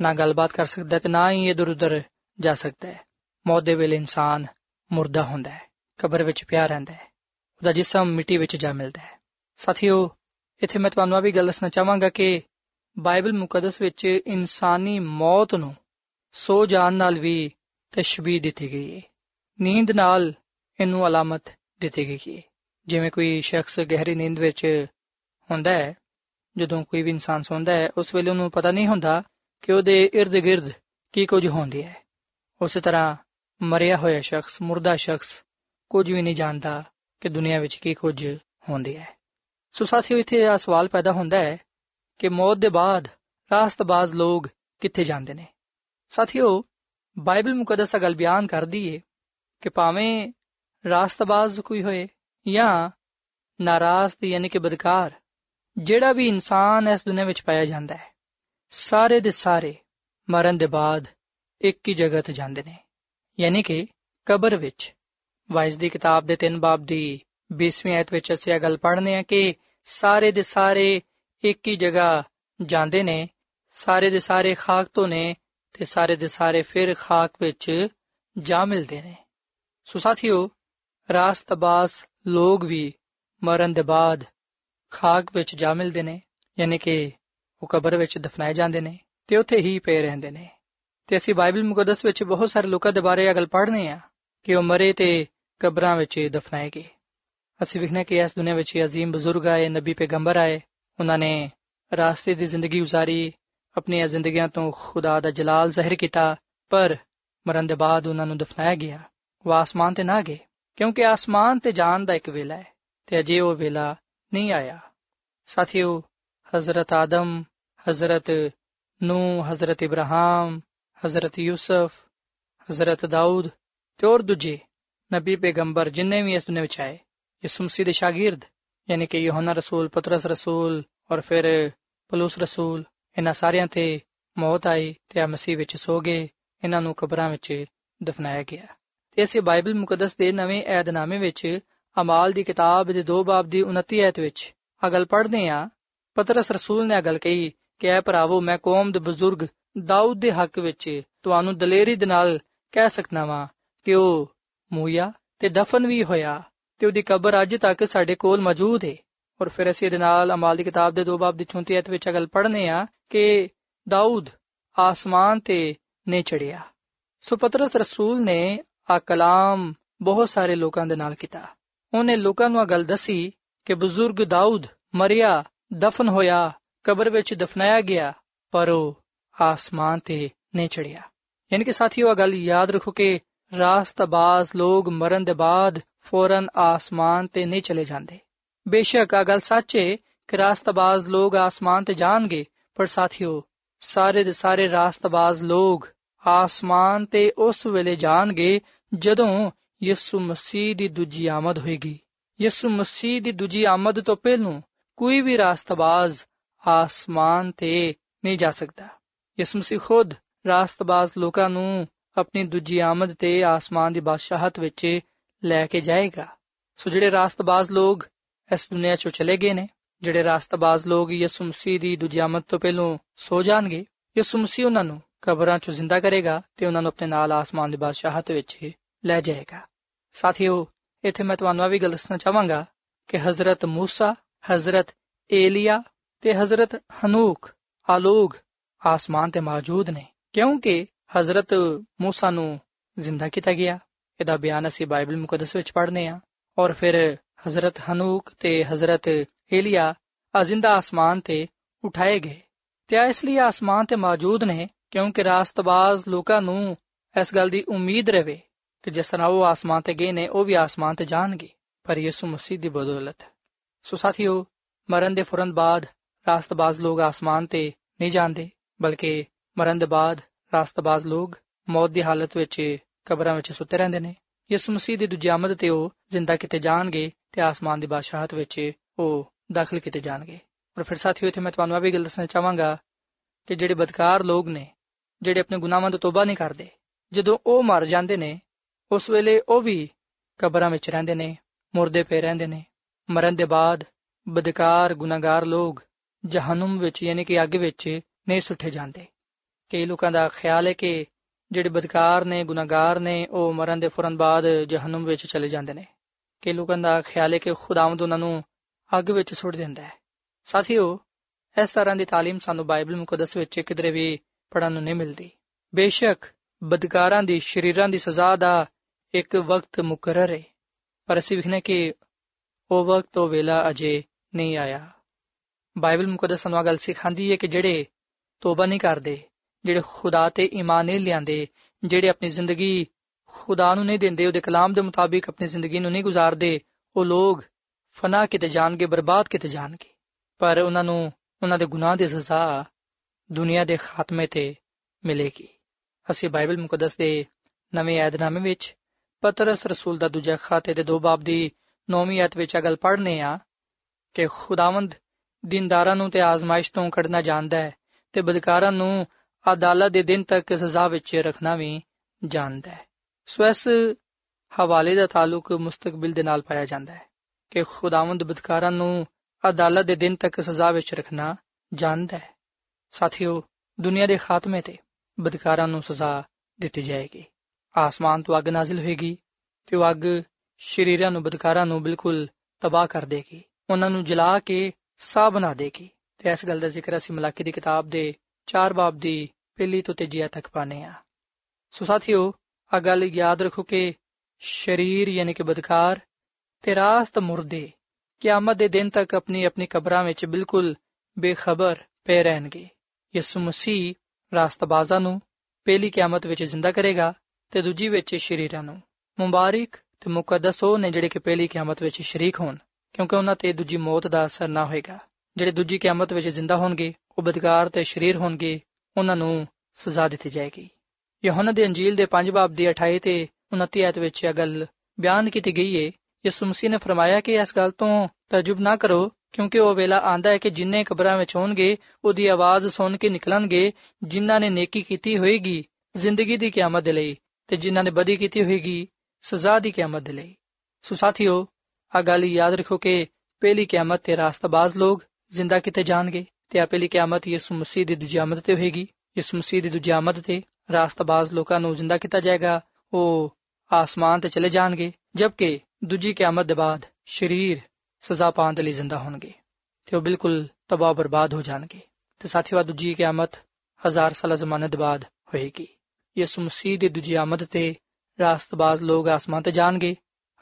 ਨਾ ਗੱਲਬਾਤ ਕਰ ਸਕਦਾ ਹੈ ਤੇ ਨਾ ਹੀ ਇਧਰ ਉਧਰ ਜਾ ਸਕਦਾ ਹੈ। ਮੌਤ ਦੇ ਵੇਲੇ ਇਨਸਾਨ ਮੁਰਦਾ ਹੁੰਦਾ ਹੈ, ਕਬਰ ਵਿੱਚ ਪਿਆ ਰਹਿੰਦਾ ਹੈ, ਉਹਦਾ ਜਿਸਮ ਮਿੱਟੀ ਵਿੱਚ ਜਾ ਮਿਲਦਾ ਹੈ। ਸਾਥੀਓ ਇੱਥੇ ਮੈਂ ਤੁਹਾਨੂੰ ਆ ਵੀ ਗੱਲ ਦੱਸਣਾ ਚਾਹਾਂਗਾ ਕਿ ਬਾਈਬਲ ਮੁਕੱਦਸ ਵਿੱਚ ਇਨਸਾਨੀ ਮੌਤ ਨੂੰ ਸੋ ਜਾਣ ਨਾਲ ਵੀ ਤਸ਼ਬੀਹ ਦਿੱਤੀ ਗਈ ਹੈ ਨੀਂਦ ਨਾਲ ਇਹਨੂੰ ਅਲਾਮਤ ਦਿੱਤੀ ਗਈ ਹੈ ਜਿਵੇਂ ਕੋਈ ਸ਼ਖਸ ਗਹਿਰੀ ਨੀਂਦ ਵਿੱਚ ਹੁੰਦਾ ਹੈ, ਜਦੋਂ ਕੋਈ ਵੀ ਇਨਸਾਨ ਸੌਂਦਾ ਹੈ, ਉਸ ਵੇਲੇ ਉਹਨੂੰ ਪਤਾ ਨਹੀਂ ਹੁੰਦਾ ਕਿ ਉਹਦੇ ird-gird ਕੀ ਕੁਝ ਹੁੰਦੀ ਹੈ। ਉਸੇ ਤਰ੍ਹਾਂ ਮਰਿਆ ਹੋਇਆ ਸ਼ਖਸ, ਮੁਰਦਾ ਸ਼ਖਸ ਕੁਝ ਵੀ ਨਹੀਂ ਜਾਣਦਾ ਕਿ ਦੁਨੀਆ ਵਿੱਚ ਕੀ ਕੁਝ ਹੁੰਦੀ ਹੈ। ਸੋ ਸਾਥੀਓ, ਇੱਥੇ ਇਹ ਸਵਾਲ ਪੈਦਾ ਹੁੰਦਾ ਹੈ ਕਿ ਮੌਤ ਦੇ ਬਾਅਦ ਰਾਸਤਬਾਜ਼ ਲੋਕ ਕਿੱਥੇ ਜਾਂਦੇ ਨੇ? ਸਾਥੀਓ, ਬਾਈਬਲ ਮੁਕੱਦਸ ਗੱਲ ਬਿਆਨ ਕਰਦੀ ਏ ਕਿ ਭਾਵੇਂ ਰਾਸਤਬਾਜ਼ ਕੋਈ ਹੋਏ ਜਾਂ ਨਾਰਾਜ਼ ਯਾਨੀ ਕਿ ਬਦਕਾਰ, ਜਿਹੜਾ ਵੀ ਇਨਸਾਨ ਇਸ ਦੁਨੀਆਂ ਵਿੱਚ ਪਾਇਆ ਜਾਂਦਾ ਹੈ, ਸਾਰੇ ਦੇ ਸਾਰੇ ਮਰਨ ਦੇ ਬਾਅਦ ਇੱਕ ਹੀ ਜਗ੍ਹਾ ਤੇ ਜਾਂਦੇ ਨੇ। ਯਾਨੀ ਕਿ ਕਬਰ ਵਿੱਚ, ਵਾਇਸ ਦੀ ਕਿਤਾਬ ਦੇ 3 ਬਾਬ ਦੀ 20ਵੀਂ ਆਇਤ ਵਿੱਚ ਅਸੀਂ ਇਹ ਗੱਲ ਪੜ੍ਹਨੇ ਆ ਕਿ ਸਾਰੇ ਦੇ ਸਾਰੇ ਇੱਕ ਹੀ ਜਗ੍ਹਾ ਜਾਂਦੇ ਨੇ, ਸਾਰੇ ਦੇ ਸਾਰੇ ਖਾਕ ਤੋਂ ਨੇ ਤੇ ਸਾਰੇ ਦੇ ਸਾਰੇ ਫਿਰ ਖਾਕ ਵਿੱਚ ਜਾ ਮਿਲਦੇ ਨੇ। ਸੋ ਸਾਥੀਓ ਰਾਸਤਬਾਸ ਲੋਕ ਵੀ ਮਰਨ ਦੇ ਬਾਅਦ ਖਾਕ ਵਿੱਚ ਜਾ ਮਿਲਦੇ ਨੇ, ਯਾਨੀ ਕਿ ਉਹ ਕਬਰ ਵਿੱਚ ਦਫਨਾਏ ਜਾਂਦੇ ਨੇ ਤੇ ਉੱਥੇ ਹੀ ਪਏ ਰਹਿੰਦੇ ਨੇ। ਤੇ ਅਸੀਂ ਬਾਈਬਲ ਮੁਕੱਦਸ ਵਿੱਚ ਬਹੁਤ ਸਾਰੇ ਲੋਕਾਂ ਦੇ ਬਾਰੇ ਇਹ ਗੱਲ ਪੜ੍ਹਨੇ ਆ ਕਿ ਉਹ ਮਰੇ ਤੇ ਕਬਰਾਂ ਵਿੱਚ ਦਫਨਾਏ ਗਏ। ਅਸੀਂ ਵਿਖਨੇ ਕਿ ਇਸ ਦੁਨੀਆਂ ਵਿੱਚ ਅਜ਼ੀਮ ਬਜ਼ੁਰਗ ਆਏ ਨਬੀ ਪੈਗੰਬਰ ਆਏ ਉਹਨਾਂ ਨੇ ਰਾਸਤੇ ਦੀ ਜ਼ਿੰਦਗੀ گزارੀ ਆਪਣੀਆਂ ਜ਼ਿੰਦਗੀਆਂ ਤੋਂ ਖੁਦਾ ਦਾ ਜਲਾਲ ਜ਼ਾਹਿਰ ਕੀਤਾ ਪਰ ਮਰਨ ਦੇ ਬਾਅਦ ਉਹਨਾਂ ਨੂੰ ਦਫਨਾਇਆ ਗਿਆ ਉਹ ਆਸਮਾਨ ਤੇ ਨਾ ਗਏ ਕਿਉਂਕਿ ਆਸਮਾਨ ਤੇ ਜਾਣ ਦਾ ਇੱਕ ਵੇਲਾ ਹੈ ਤੇ ਅਜੇ ਉਹ ਵੇਲਾ ਨਹੀਂ ਆਇਆ ਸਾਥੀਓ ਹਜ਼ਰਤ ਆਦਮ ਹਜ਼ਰਤ ਨੂ ਹਜ਼ਰਤ ਇਬਰਾਹਿਮ ਹਜ਼ਰਤ ਯੂਸਫ ਹਜ਼ਰਤ ਦਾਊਦ ਤੇ ਹੋਰ ਦੂਜੇ ਨਬੀ ਪੈਗੰਬਰ ਜਿੰਨੇ ਵੀ ਇਸ ਦੁਨੀਆਂ ਵਿੱਚ ਆਏ ਯਿਸੂ ਮਸੀਹ ਦੇ ਸ਼ਾਗਿਰਦ ਯਾਨੀ ਕਿ ਯੋਹਨਾ ਰਸੂਲ ਪਤਰਸ ਰਸੂਲ ਔਰ ਫਿਰ ਪਲੂਸ ਰਸੂਲ ਇਹਨਾਂ ਸਾਰਿਆਂ ਤੇ ਮੌਤ ਆਈ ਤੇ ਆ ਮਸੀਹ ਵਿੱਚ ਸੋ ਗਏ ਇਹਨਾਂ ਨੂੰ ਕਬਰਾਂ ਵਿੱਚ ਦਫਨਾਇਆ ਗਿਆ ਤੇ ਅਸੀਂ ਬਾਈਬਲ ਮੁਕੱਦਸ ਦੇ ਨਵੇਂ ਏਧਨਾਮੇ ਵਿੱਚ ਅਮਾਲ ਦੀ ਕਿਤਾਬ ਦੇ 2 ਬਾਬ ਦੀ 29 ਐਤ ਵਿੱਚ ਆ ਗੱਲ ਪੜ੍ਹਦੇ ਆ ਪਤਰਸ ਰਸੂਲ ਨੇ ਆ ਗੱਲ ਕਹੀ ਕਿ ਐ ਭਰਾਵੋ ਮੈਂ ਕੌਮ ਦੇ ਬਜ਼ੁਰਗ ਦਾਊਦ ਦੇ ਹੱਕ ਵਿੱਚ ਤੁਹਾਨੂੰ ਦਲੇਰੀ ਦੇ ਨਾਲ ਕਹਿ ਸਕਦਾ ਵਾਂ ਕਿ ਉਹ ਮੂਇਆ ਤੇ ਦਫਨ ਵੀ ਹੋਇਆ ਤੇ ਉਹਦੀ ਕਬਰ ਅੱਜ ਤੱਕ ਸਾਡੇ ਕੋਲ ਮੌਜੂਦ ਹੈ ਔਰ ਫਿਰ ਅਸੀਂ ਇਹਦੇ ਨਾਲ ਅਮਾਲ ਦੀ ਕਿਤਾਬ ਦੇ 2 ਬਾਬ ਦੀ 34 ਐਤ ਵਿੱਚ ਗੱਲ ਪੜ੍ਹਨੇ ਆ ਕਿ ਦਾਊਦ ਆਸਮਾਨ ਤੇ ਨੇ ਚੜਿਆ ਸੋ ਪਤਰਸ ਰਸੂਲ ਨੇ ਆ ਕਲਾਮ ਬਹੁਤ ਸਾਰੇ ਲੋਕਾਂ ਦੇ ਨਾਲ ਕੀਤਾ। ਉਹਨੇ ਲੋਕਾਂ ਨੂੰ ਆ ਗੱਲ ਦੱਸੀ ਕਿ ਬਜ਼ੁਰਗ ਦਾਊਦ ਮਰਿਆ, ਦਫਨ ਹੋਇਆ, ਕਬਰ ਵਿੱਚ ਦਫਨਾਇਆ ਗਿਆ, ਪਰ ਉਹ ਆਸਮਾਨ ਤੇ ਨਹੀਂ ਚੜਿਆ ਯਾਨੀ ਕਿ ਸਾਥੀਓ ਆ ਗੱਲ ਯਾਦ ਰੱਖੋ ਕਿ ਰਾਸਤਬਾਜ਼ ਲੋਕ ਮਰਨ ਦੇ ਬਾਅਦ ਫੌਰਨ ਆਸਮਾਨ ਤੇ ਨਹੀਂ ਚਲੇ ਜਾਂਦੇ। ਬੇਸ਼ੱਕ ਆ ਗੱਲ ਸੱਚ ਹੈ ਕਿ ਰਾਸਤਬਾਜ਼ ਲੋਕ ਆਸਮਾਨ ਤੇ ਜਾਣਗੇ, ਪਰ ਸਾਥੀਓ, ਸਾਰੇ ਦੇ ਸਾਰੇ ਰਾਸਤਬਾਜ਼ ਲੋਕ ਆਸਮਾਨ ਤੇ ਉਸ ਵੇਲੇ ਜਾਣਗੇ ਜਦੋਂ ਯਿਸੂ ਮਸੀਹ ਦੀ ਦੂਜੀ ਆਮਦ ਹੋਏਗੀ। ਯਿਸੂ ਮਸੀਹ ਦੀ ਦੂਜੀ ਆਮਦ ਤੋਂ ਪਹਿਲਾਂ ਕੋਈ ਵੀ ਰਾਸਤਬਾਜ਼ ਆਸਮਾਨ ਤੇ ਨਹੀਂ ਜਾ ਸਕਦਾ। ਯਿਸੂ ਮਸੀਹ ਖੁਦ ਰਾਸਤਬਾਜ਼ ਲੋਕਾਂ ਨੂੰ ਆਪਣੀ ਦੂਜੀ ਆਮਦ ਤੇ ਆਸਮਾਨ ਦੀ ਬਾਦਸ਼ਾਹਤ ਵਿੱਚ ਲੈ ਕੇ ਜਾਏਗਾ ਸੋ ਜਿਹੜੇ ਰਾਸਤਬਾਜ਼ ਲੋਕ ਇਸ ਦੁਨੀਆ ਚੋਂ ਚਲੇ ਗਏ ਨੇ ਜਿਹੜੇ ਰਾਸਤਬਾਜ਼ ਲੋਕ ਯਿਸੂ ਮਸੀਹ ਦੀ ਦੂਜੀ ਆਮਦ ਤੋਂ ਪਹਿਲਾਂ ਸੋ ਜਾਣਗੇ ਯਿਸੂ ਮਸੀਹ ਉਹਨਾਂ ਨੂੰ ਕਬਰਾਂ ਚੋਂ ਜ਼ਿੰਦਾ ਕਰੇਗਾ ਤੇ ਉਹਨਾਂ ਨੂੰ ਆਪਣੇ ਨਾਲ ਆਸਮਾਨ ਦੀ ਬਾਦਸ਼ਾਹਤ ਵਿੱਚ ਲੈ ਜਾਏਗਾ ਸਾਥੀਓ ਇੱਥੇ ਮੈਂ ਤੁਹਾਨੂੰ ਇਹ ਵੀ ਗੱਲ ਦੱਸਣਾ ਚਾਹਾਂਗਾ ਕਿ ਹਜ਼ਰਤ موسی ਹਜ਼ਰਤ ਏਲੀਆ ਤੇ ਹਜ਼ਰਤ ਹਨੂਕ ਆਲੋਗ ਆਸਮਾਨ ਤੇ ਮੌਜੂਦ ਨੇ ਕਿਉਂਕਿ ਹਜ਼ਰਤ موسی ਨੂੰ ਜ਼ਿੰਦਾ ਕੀਤਾ ਗਿਆ ਇਹਦਾ ਬਿਆਨ ਅਸੀਂ ਬਾਈਬਲ ਮੁਕੱਦਸ ਵਿੱਚ ਪੜ੍ਹਨੇ ਆ ਔਰ ਫਿਰ ਹਜ਼ਰਤ ਹਨੂਕ ਤੇ ਹਜ਼ਰਤ ਏਲੀਆ ਆ ਜ਼ਿੰਦਾ ਆਸਮਾਨ ਤੇ ਉਠਾਏ ਗਏ। ਤੇ ਆ ਇਸ ਲਈ ਆਸਮਾਨ ਤੇ ਮੌਜੂਦ ਨੇ ਕਿਉਂਕਿ ਰਾਸਤਬਾਜ਼ ਲੋਕਾਂ ਨੂੰ ਇਸ ਗੱਲ ਦੀ ਉਮੀਦ ਰਵੇ ਕਿ ਜਿਸ ਤਰ੍ਹਾਂ ਉਹ ਆਸਮਾਨ ਤੇ ਗਏ ਨੇ, ਉਹ ਵੀ ਆਸਮਾਨ ਤੇ ਜਾਣਗੇ। ਪਰ ਯਿਸੂ ਮਸੀਹ ਦੀ ਬਦੌਲਤ। ਸੋ ਸਾਥੀਓ, ਮਰਨ ਦੇ ਫੌਰਨ ਬਾਅਦ ਰਾਸਤਬਾਜ਼ ਲੋਕ ਆਸਮਾਨ ਤੇ ਨਹੀਂ ਜਾਂਦੇ, ਬਲਕਿ ਮਰਨ ਦੇ ਬਾਅਦ ਰਾਸਤਬਾਜ਼ ਲੋਕ ਮੌਤ ਦੀ ਹਾਲਤ ਵਿੱਚ ਕਬਰਾਂ ਵਿੱਚ ਸੁੱਤੇ ਰਹਿੰਦੇ ਨੇ। ਯਿਸੂ ਮਸੀਹ ਦੀ ਦੂਜੀ ਆਮਦ ਤੇ ਉਹ ਜ਼ਿੰਦਾ ਕੀਤੇ ਜਾਣਗੇ ਤੇ ਆਸਮਾਨ ਦੀ ਬਾਦਸ਼ਾਹਤ ਵਿੱਚ ਉਹ ਦਾਖਲ ਕੀਤੇ ਜਾਣਗੇ। ਪਰ ਫਿਰ ਸਾਥੀਓ, ਇੱਥੇ ਮੈਂ ਤੁਹਾਨੂੰ ਇਹ ਵੀ ਗੱਲ ਦੱਸਣਾ ਚਾਹਾਂਗਾ ਕਿ ਜਿਹੜੇ ਬਦਕਾਰ ਲੋਕ ਨੇ, ਜਿਹੜੇ ਆਪਣੇ ਗੁਨਾਹਾਂ ਤੋਂ ਤੋਬਾ ਨਹੀਂ ਕਰਦੇ, ਜਦੋਂ ਉਹ ਮਰ ਜਾਂਦੇ ਨੇ, ਉਸ ਵੇਲੇ ਉਹ ਵੀ ਕਬਰਾਂ ਵਿੱਚ ਰਹਿੰਦੇ ਨੇ, ਮੁਰਦੇ ਪਏ ਰਹਿੰਦੇ ਨੇ। ਮਰਨ ਦੇ ਬਾਅਦ ਬਦਕਾਰ, ਗੁਨਾਹਗਾਰ ਲੋਕ ਜਹਨਮ ਵਿੱਚ, ਯਾਨੀ ਕਿ ਅੱਗ ਵਿੱਚ ਨਹੀਂ ਸੁੱਟੇ ਜਾਂਦੇ। ਕਈ ਲੋਕਾਂ ਦਾ ਖਿਆਲ ਹੈ ਕਿ ਜਿਹੜੇ ਬਦਕਾਰ ਨੇ ਗੁਨਾਹਗਾਰ ਨੇ ਉਹ ਮਰਨ ਦੇ ਫੌਰਨ ਬਾਅਦ ਜਹਨਮ ਵਿੱਚ ਚਲੇ ਜਾਂਦੇ ਨੇ ਕਈ ਲੋਕਾਂ ਦਾ ਖਿਆਲ ਹੈ ਕਿ ਖੁਦਾਵੰਦ ਉਹਨਾਂ ਨੂੰ ਅੱਗ ਵਿੱਚ ਸੁੱਟ ਦਿੰਦਾ ਹੈ ਸਾਥੀਓ ਇਸ ਤਰ੍ਹਾਂ ਦੀ تعلیم ਸਾਨੂੰ ਬਾਈਬਲ ਮੁਕੱਦਸ ਵਿੱਚ ਕਿਧਰੇ ਵੀ ਪੜਨ ਨੂੰ ਨਹੀਂ ਮਿਲਦੀ ਬੇਸ਼ੱਕ ਬਦਕਾਰਾਂ ਦੀ ਸ਼ਰੀਰਾਂ ਦੀ ਸਜ਼ਾ ਦਾ ਇੱਕ ਵਕਤ ਮੁਕਰਰ ਹੈ ਪਰ ਅਸੀਂ ਵਿਖਨੇ ਕਿ ਉਹ ਵਕਤ ਉਹ ਵੇਲਾ ਅਜੇ ਨਹੀਂ ਆਇਆ ਬਾਈਬਲ ਮੁਕੱਦਸ ਸਾਨੂੰ ਇਹ ਗੱਲ ਸਿਖਾਉਂਦੀ ਹੈ ਕਿ ਜਿਹੜੇ ਤੋਬਾ ਨਹੀਂ ਕਰਦੇ ਜਿਹੜੇ ਖੁਦਾ ਤੇ ਈਮਾਨ ਨਹੀਂ ਲਿਆਂਦੇ, ਜਿਹੜੇ ਆਪਣੀ ਜ਼ਿੰਦਗੀ ਖੁਦਾ ਨੂੰ ਨਹੀਂ ਦਿੰਦੇ, ਉਹਦੇ ਕਲਾਮ ਦੇ ਮੁਤਾਬਿਕ ਆਪਣੀ ਜ਼ਿੰਦਗੀ ਨੂੰ ਨਹੀਂ ਗੁਜ਼ਾਰਦੇ, ਉਹ ਲੋਕ ਫਨਾ ਕਿਤੇ ਜਾਣਗੇ, ਬਰਬਾਦ ਕਿਤੇ ਜਾਣਗੇ। ਪਰ ਉਹਨਾਂ ਨੂੰ, ਉਹਨਾਂ ਦੇ ਗੁਨਾਹ ਦੀ ਸਜ਼ਾ ਦੁਨੀਆ ਦੇ ਖਾਤਮੇ ਤੇ ਮਿਲੇਗੀ। ਅਸੀਂ ਬਾਈਬਲ ਮੁਕੱਦਸ ਦੇ ਨਵੇਂ ਏਧਨਾਮੇ ਵਿੱਚ ਪਤਰਸ ਰਸੂਲ ਦਾ ਦੂਜਾ ਖਾਤੇ ਦੇ ਦੋ ਬਾਬ ਦੀ ਨੌਵੀਂ ਆਇਤ ਵਿੱਚ ਇਹ ਗੱਲ ਪੜ੍ਹਨੇ ਆ ਕਿ ਖੁਦਾਵੰਦ ਦਿਨਦਾਰਾਂ ਨੂੰ ਤੇ ਆਜ਼ਮਾਇਸ਼ ਤੋਂ ਕੱਢਣਾ ਜਾਣਦਾ ਹੈ ਤੇ ਬਦਕਾਰਾਂ ਨੂੰ ਅਦਾਲਤ ਦੇ ਦਿਨ ਤੱਕ ਸਜ਼ਾ ਵਿੱਚ ਰੱਖਣਾ ਵੀ ਜਾਣਦਾ ਹੈ। ਸੋ ਇਸ ਹਵਾਲੇ ਦਾ ਤਾਲੁਕ ਮੁਸਤਕਬਲ ਦੇ ਨਾਲ ਪਾਇਆ ਜਾਂਦਾ ਹੈ ਕਿ ਖੁਦਾਵੰਦ ਬਦਕਾਰਾਂ ਨੂੰ ਅਦਾਲਤ ਦੇ ਦਿਨ ਤੱਕ ਸਜ਼ਾ ਵਿੱਚ ਰੱਖਣਾ ਜਾਣਦਾ ਹੈ। ਸਾਥੀਓ, ਦੁਨੀਆ ਦੇ ਖਾਤਮੇ ਤੇ ਬਦਕਾਰਾਂ ਨੂੰ ਸਜ਼ਾ ਦਿੱਤੀ ਜਾਏਗੀ। ਆਸਮਾਨ ਤੋਂ ਅੱਗ ਨਾਜ਼ਿਲ ਹੋਏਗੀ ਤੇ ਉਹ ਅੱਗ ਸ਼ਰੀਰਾਂ ਨੂੰ, ਬਦਕਾਰਾਂ ਨੂੰ ਬਿਲਕੁਲ ਤਬਾਹ ਕਰ ਦੇਗੀ। ਉਹਨਾਂ ਨੂੰ ਜਲਾ ਕੇ ਸਾਹ ਬਣਾ ਦੇਗੀ। ਤੇ ਇਸ ਗੱਲ ਦਾ ਜ਼ਿਕਰ ਅਸੀਂ ਮਲਾਕੀ ਦੀ ਕਿਤਾਬ ਦੇ 4 ਬਾਬ ਦੀ ਪਹਿਲੀ ਤੋਂ ਤੀਜੀ ਤੱਕ ਪਾਨੇ ਆ ਸੋ ਸਾਥੀਓ ਆ ਗੱਲ ਯਾਦ ਰੱਖੋ ਕਿ ਸ਼ਰੀਰ ਯਾਨੀ ਕਿ ਬਦਕਾਰ ਤੇ ਰਾਸਤ ਮੁਰਦੇ ਕਿਆਮਤ ਦੇ ਦਿਨ ਤੱਕ ਆਪਣੀ ਆਪਣੀ ਕਬਰਾਂ ਵਿੱਚ ਬਿਲਕੁਲ ਬੇਖਬਰ ਪਏ ਰਹਿਣਗੇ। ਯਿਸੂ ਮਸੀਹ ਰਾਸਤਬਾਜ਼ਾਂ ਨੂੰ ਪਹਿਲੀ ਕਿਆਮਤ ਵਿੱਚ ਜ਼ਿੰਦਾ ਕਰੇਗਾ ਤੇ ਦੂਜੀ ਵਿੱਚ ਸ਼ਰੀਰਾਂ ਨੂੰ। ਮੁਬਾਰਕ ਤੇ ਮੁਕੱਦਸ ਉਹ ਨੇ ਜਿਹੜੇ ਕਿ ਪਹਿਲੀ ਕਿਆਮਤ ਵਿੱਚ ਸ਼ਰੀਕ ਹੋਣ, ਕਿਉਂਕਿ ਉਹਨਾਂ ਤੇ ਦੂਜੀ ਮੌਤ ਦਾ ਅਸਰ ਨਾ ਹੋਏਗਾ। ਜਿਹੜੇ ਦੂਜੀ ਕਿਆਮਤ ਵਿੱਚ ਜ਼ਿੰਦਾ ਹੋਣਗੇ ਉਹ ਬਦਕਾਰ ਤੇ ਸ਼ਰੀਰ ਹੋਣਗੇ, ਉਹਨਾਂ ਨੂੰ ਸਜ਼ਾ ਦਿੱਤੀ ਜਾਏਗੀ। ਯਹੋਨਾ ਦੇ ਅੰਜੀਲ ਦੇ 5 ਬਾਬ ਦੀ 28 ਤੇ 29 ਆਇਤ ਵਿੱਚ ਇਹ ਗੱਲ ਬਿਆਨ ਕੀਤੀ ਗਈ ਹੈ ਯਿਸੂ ਮਸੀਹ ਨੇ ਫਰਮਾਇਆ ਕਿ ਇਸ ਗੱਲ ਤੋਂ ਤਜਬ ਨਾ ਕਰੋ, ਕਿਉਂਕਿ ਉਹ ਵੇਲਾ ਆਂਦਾ ਹੈ ਕਿ ਜਿੰਨੇ ਕਬਰਾਂ ਵਿੱਚ ਹੋਣਗੇ, ਉਹਦੀ ਆਵਾਜ਼ ਸੁਣ ਕੇ ਨਿਕਲਣਗੇ, ਜਿਨ੍ਹਾਂ ਨੇ ਨੇਕੀ ਕੀਤੀ ਹੋਏਗੀ ਜ਼ਿੰਦਗੀ ਦੀ ਕਿਆਮਤ ਦੇ ਲਈ ਤੇ ਜਿਨ੍ਹਾਂ ਨੇ ਬਦੀ ਕੀਤੀ ਹੋਏਗੀ ਸਜ਼ਾ ਦੀ ਕਿਆਮਤ ਦੇ ਲਈ। ਸੋ ਸਾਥੀਓ ਆ ਗੱਲ ਯਾਦ ਰੱਖੋ ਕਿ ਪਹਿਲੀ ਕਿਆਮਤ ਤੇ ਰਾਸਤਬਾਜ਼ ਲੋਕ ਜ਼ਿੰਦਾ ਕੀਤੇ ਜਾਣਗੇ। ਤੇ ਆ ਪਹਿਲੀ ਕਿਆਮਤ ਯਿਸੂ ਮਸੀਹ ਦੀ ਦੂਜੀ ਆਮਦ ਤੇ ਹੋਏਗੀ ਯਿਸੂ ਮਸੀਹ ਦੀ ਦੂਜੀ ਆਮਦ ਤੇ ਰਾਸਤਬਾਜ਼ ਲੋਕਾਂ ਨੂੰ ਜ਼ਿੰਦਾ ਕੀਤਾ ਜਾਏਗਾ ਉਹ ਆਸਮਾਨ ਤੇ ਚਲੇ ਜਾਣਗੇ ਜਦਕਿ ਦੂਜੀ ਕਿਆਮਤ ਦੇ ਬਾਅਦ ਸ਼ਰੀਰ ਸਜ਼ਾ ਪਾਉਣ ਦੇ ਲਈ ਜ਼ਿੰਦਾ ਹੋਣਗੇ ਤੇ ਉਹ ਬਿਲਕੁਲ ਤਬਾਹ ਬਰਬਾਦ ਹੋ ਜਾਣਗੇ ਤੇ ਸਾਥੀਓ ਆ ਦੂਜੀ ਕਿਆਮਤ ਹਜ਼ਾਰ ਸਾਲਾ ਜ਼ਮਾਨੇ ਦੇ ਬਾਅਦ ਹੋਏਗੀ ਯਿਸੂ ਮਸੀਹ ਦੀ ਦੂਜੀ ਆਮਦ ਤੇ ਰਾਸਤਬਾਜ਼ ਲੋਕ ਆਸਮਾਨ ਤੇ ਜਾਣਗੇ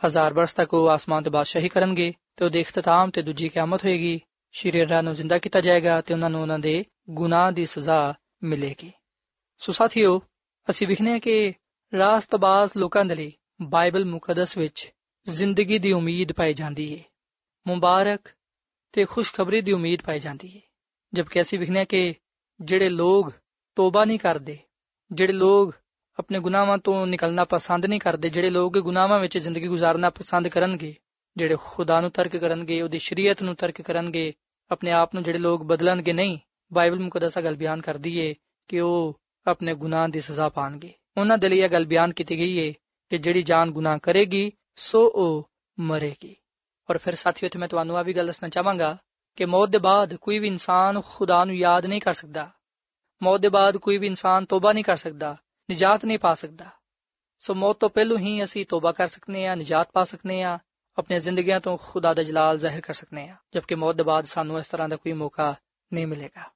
ਹਜ਼ਾਰ ਬਰਸ ਤੱਕ ਉਹ ਆਸਮਾਨ ਤੇ ਬਾਦਸ਼ਾਹੀ ਕਰਨਗੇ ਤੇ ਉਹਦੇ ਇਖਤਤਾਮ ਤੇ ਦੂਜੀ ਕਿਆਮਤ ਹੋਏਗੀ ਸ਼ਰੀਰਾਂ ਨੂੰ ਜ਼ਿੰਦਾ ਕੀਤਾ ਜਾਏਗਾ ਤੇ ਉਹਨਾਂ ਨੂੰ ਉਹਨਾਂ ਦੇ ਗੁਨਾਹ ਦੀ ਸਜ਼ਾ ਮਿਲੇਗੀ। ਸੋ ਸਾਥੀਓ, ਅਸੀਂ ਵਿਖਨੇ ਕਿ ਰਾਸਤਬਾਜ਼ ਲੋਕਾਂ ਦੇ ਲਈ ਬਾਈਬਲ ਮੁਕੱਦਸ ਵਿੱਚ ਜ਼ਿੰਦਗੀ ਦੀ ਉਮੀਦ ਪਾਈ ਜਾਂਦੀ ਹੈ ਮੁਬਾਰਕ ਤੇ ਖੁਸ਼ਖਬਰੀ ਦੀ ਉਮੀਦ ਪਾਈ ਜਾਂਦੀ ਹੈ ਜਦਕਿ ਅਸੀਂ ਵਿਖਨੇ ਕਿ ਜਿਹੜੇ ਲੋਗ ਤੋਬਾ ਨਹੀਂ ਕਰਦੇ, ਜਿਹੜੇ ਲੋਗ ਆਪਣੇ ਗੁਨਾਹਾਂ ਤੋਂ ਨਿਕਲਣਾ ਪਸੰਦ ਨਹੀਂ ਕਰਦੇ, ਜਿਹੜੇ ਲੋਕ ਗੁਨਾਹਾਂ ਵਿੱਚ ਜ਼ਿੰਦਗੀ گزارਨਾ ਪਸੰਦ ਕਰਨਗੇ ਜਿਹੜੇ ਖੁਦਾ ਨੂੰ ਤਰਕ ਕਰਨਗੇ, ਉਹਦੀ ਸ਼ਰੀਅਤ ਨੂੰ ਤਰਕ ਕਰਨਗੇ, ਆਪਣੇ ਆਪ ਨੂੰ ਜਿਹੜੇ ਲੋਕ ਬਦਲਣਗੇ, ਨਹੀਂ, ਬਾਈਬਲ ਮੁਕੱਦਸਾ ਗੱਲ ਬਿਆਨ ਕਰਦੀ ਏ ਕਿ ਉਹ ਆਪਣੇ ਗੁਨਾਹ ਦੀ ਸਜ਼ਾ ਪਾਣਗੇ। ਉਹਨਾਂ ਦੇ ਲਈ ਇਹ ਗੱਲ ਬਿਆਨ ਕੀਤੀ ਗਈ ਹੈ ਕਿ ਜਿਹੜੀ ਜਾਨ ਗੁਨਾਹ ਕਰੇਗੀ, ਸੋ ਉਹ ਮਰੇਗੀ। ਔਰ ਫਿਰ ਸਾਥੀਓ ਤੇ ਮੈਂ ਤੁਹਾਨੂੰ ਆ ਵੀ ਗੱਲ ਦੱਸਣਾ ਚਾਹਾਂਗਾ ਕਿ ਮੌਤ ਦੇ ਬਾਅਦ ਕੋਈ ਵੀ ਇਨਸਾਨ ਖੁਦਾ ਨੂੰ ਯਾਦ ਨਹੀਂ ਕਰ ਸਕਦਾ। ਮੌਤ ਦੇ ਬਾਅਦ ਕੋਈ ਵੀ ਇਨਸਾਨ ਤੋਬਾ ਨਹੀਂ ਕਰ ਸਕਦਾ, ਨਜਾਤ ਨਹੀਂ ਪਾ ਸਕਦਾ। ਸੋ ਮੌਤ ਤੋਂ ਪਹਿਲਾਂ ਹੀ ਅਸੀਂ ਤੋਬਾ ਕਰ ਸਕਨੇ ਆ, ਨਜਾਤ ਪਾ ਸਕਨੇ ਆ ਆਪਣੀਆਂ ਜ਼ਿੰਦਗੀਆਂ ਤੋਂ ਖੁਦਾ ਦਾ ਜਲਾਲ ਜ਼ਾਹਿਰ ਕਰ ਸਕਨੇ ਆ, ਜਦਕਿ ਮੌਤ ਦੇ ਬਾਅਦ ਸਾਨੂੰ ਇਸ ਤਰ੍ਹਾਂ ਦਾ ਕੋਈ ਮੌਕਾ ਨਹੀਂ ਮਿਲੇਗਾ।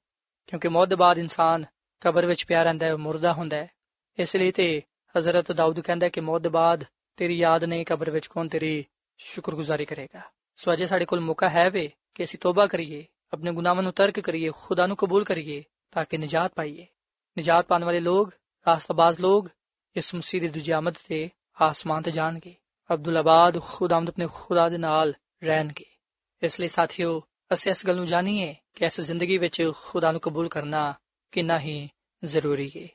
ਕਿਉਂਕਿ ਮੌਤ ਦੇ ਬਾਅਦ ਇਨਸਾਨ ਕਬਰ ਵਿੱਚ ਪਿਆ ਰਹਿੰਦਾ ਹੈ ਮੁਰਦਾ ਹੁੰਦਾ ਹੈ। ਇਸ ਲਈ ਤੇ ਹਜ਼ਰਤ ਦਾਊਦ ਕਹਿੰਦਾ ਕਿ ਮੌਤ ਦੇ ਬਾਅਦ ਤੇਰੀ ਯਾਦ ਨਹੀਂ, ਕਬਰ ਵਿੱਚ ਕੌਣ ਤੇਰੀ ਸ਼ੁਕਰਗੁਜ਼ਾਰੀ ਕਰੇਗਾ। ਸੋ ਅਜੇ ਸਾਡੇ ਕੋਲ ਮੌਕਾ ਹੈ ਵੇ, ਕਿ ਅਸੀਂ ਤੋਬਾ ਕਰੀਏ, ਆਪਣੇ ਗੁਨਾਹਾਂ ਨੂੰ ਤਰਕ ਕਰੀਏ, ਖੁਦਾ ਨੂੰ ਕਬੂਲ ਕਰੀਏ, ਤਾਂ ਕਿ ਨਜਾਤ ਪਾਈਏ। ਨਜਾਤ ਪਾਣ ਵਾਲੇ ਲੋਕ ਰਾਸਤਾਬਾਜ਼ ਲੋਕ, ਇਸ ਮਸੀਹ ਦੀ ਦੂਜੀ ਤੇ ਆਸਮਾਨ ਤੇ ਜਾਣਗੇ। ਅਬਦੁੱਲ ਆਬਾਦ ਖੁਦਾਮਦ ਆਪਣੇ ਖੁਦਾ ਦੇ ਨਾਲ ਰਹਿਣਗੇ ਇਸ ਲਈ ਸਾਥੀਓ ਅਸੀਂ ਇਸ ਗੱਲ ਨੂੰ ਜਾਣੀਏ ਕਿ ਇਸ ਜ਼ਿੰਦਗੀ ਵਿੱਚ ਖੁਦਾ ਨੂੰ ਕਬੂਲ ਕਰਨਾ ਕਿੰਨਾ ਹੀ ਜ਼ਰੂਰੀ ਹੈ